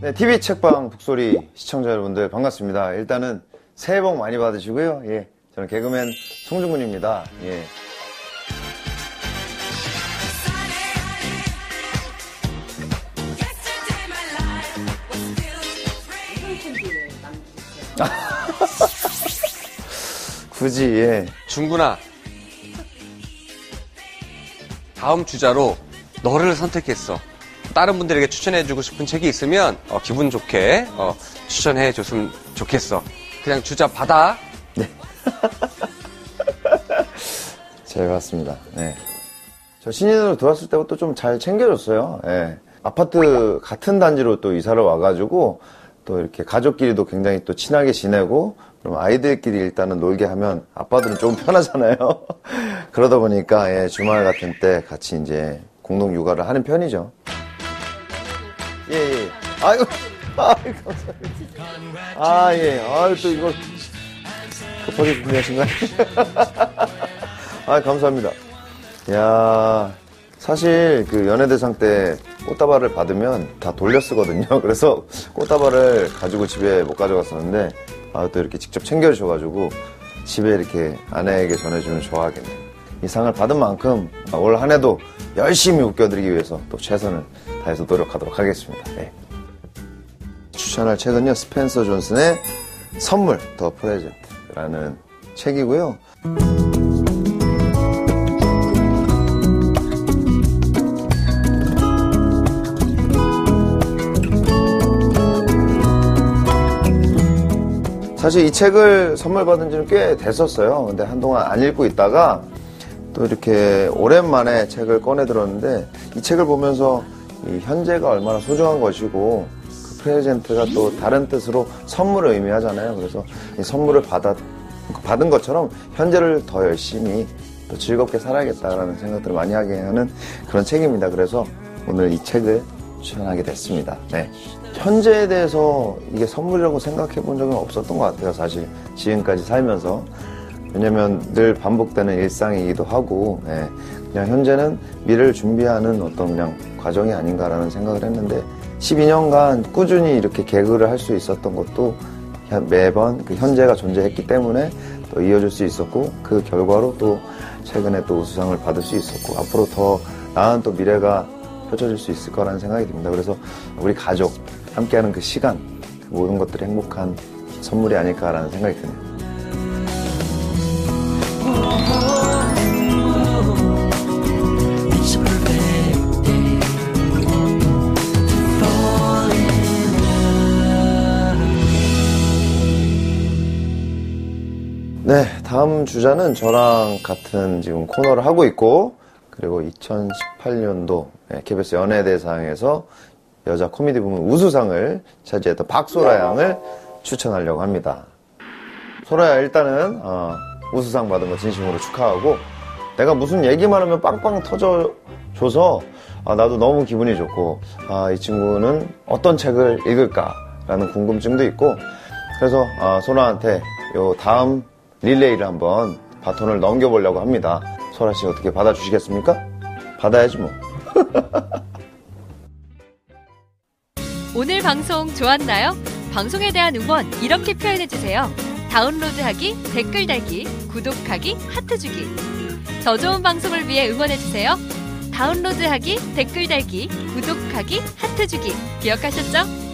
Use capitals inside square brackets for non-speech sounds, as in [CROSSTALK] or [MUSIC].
네, TV 책방 북소리 시청자 여러분들 반갑습니다. 일단은 새해 복 많이 받으시고요. 예, 저는 개그맨 송중근입니다. 예. [LAUGHS] 굳이 예. 중구나 다음 주자로 너를 선택했어. 다른 분들에게 추천해주고 싶은 책이 있으면 어, 기분 좋게 어, 추천해줬으면 좋겠어. 그냥 주자 받아. [LAUGHS] 잘 봤습니다. 네. 저 신인으로 들어왔을 때부터 좀 잘 챙겨줬어요. 예. 아파트 같은 단지로 또 이사를 와가지고 또 이렇게 가족끼리도 굉장히 또 친하게 지내고 그럼 아이들끼리 일단은 놀게 하면 아빠들은 조금 [LAUGHS] 편하잖아요. [LAUGHS] 그러다 보니까 예, 주말 같은 때 같이 이제 공동 육아를 하는 편이죠. 예, 예. 아이고, [LAUGHS] 아이고, 감사합니다. 아, 예. 아유, 또 이거 급하게 준비하신 거 아니에요? [LAUGHS] 아, 감사합니다. 야 사실 그 연예대상 때 꽃다발을 받으면 다 돌려 쓰거든요. [LAUGHS] 그래서 꽃다발을 가지고 집에 못 가져갔었는데, 아, 또 이렇게 직접 챙겨주셔가지고, 집에 이렇게 아내에게 전해주면 좋아하겠네요. 이 상을 받은 만큼 올 한 해도 열심히 웃겨드리기 위해서 또 최선을 다해서 노력하도록 하겠습니다. 네. 추천할 책은요, 스펜서 존슨의 선물, 더 프레젠트라는 책이고요. 사실 이 책을 선물 받은 지는 꽤 됐었어요. 근데 한동안 안 읽고 있다가 또 이렇게 오랜만에 책을 꺼내 들었는데 이 책을 보면서 이 현재가 얼마나 소중한 것이고 그 프레젠트가 또 다른 뜻으로 선물을 의미하잖아요. 그래서 이 선물을 받아, 받은 것처럼 현재를 더 열심히 또 즐겁게 살아야겠다라는 생각들을 많이 하게 하는 그런 책입니다. 그래서 오늘 이 책을 추천하게 됐습니다. 네. 현재에 대해서 이게 선물이라고 생각해 본 적은 없었던 것 같아요, 사실. 지금까지 살면서. 왜냐면 늘 반복되는 일상이기도 하고, 예, 그냥 현재는 미래를 준비하는 어떤 그냥 과정이 아닌가라는 생각을 했는데, 12년간 꾸준히 이렇게 개그를 할 수 있었던 것도 매번 그 현재가 존재했기 때문에 또 이어질 수 있었고, 그 결과로 또 최근에 또 우수상을 받을 수 있었고, 앞으로 더 나은 또 미래가 펼쳐질 수 있을 거라는 생각이 듭니다. 그래서 우리 가족, 함께하는 그 시간, 그 모든 것들이 행복한 선물이 아닐까라는 생각이 드네요. 네, 다음 주자는 저랑 같은 지금 코너를 하고 있고, 그리고 2018년도 KBS 연예대상에서 여자 코미디 부문 우수상을 차지했던 박소라 양을 추천하려고 합니다. 소라야 일단은 어, 우수상 받은 거 진심으로 축하하고 내가 무슨 얘기만 하면 빵빵 터져줘서 아, 나도 너무 기분이 좋고 아, 이 친구는 어떤 책을 읽을까라는 궁금증도 있고 그래서 아, 소라한테 요 다음 릴레이를 한번 바톤을 넘겨보려고 합니다. 소라 씨 어떻게 받아주시겠습니까? 받아야지 뭐. [LAUGHS] 오늘 방송 좋았나요? 방송에 대한 응원 이렇게 표현해주세요. 다운로드하기, 댓글 달기, 구독하기, 하트 주기. 더 좋은 방송을 위해 응원해주세요. 다운로드하기, 댓글 달기, 구독하기, 하트 주기. 기억하셨죠?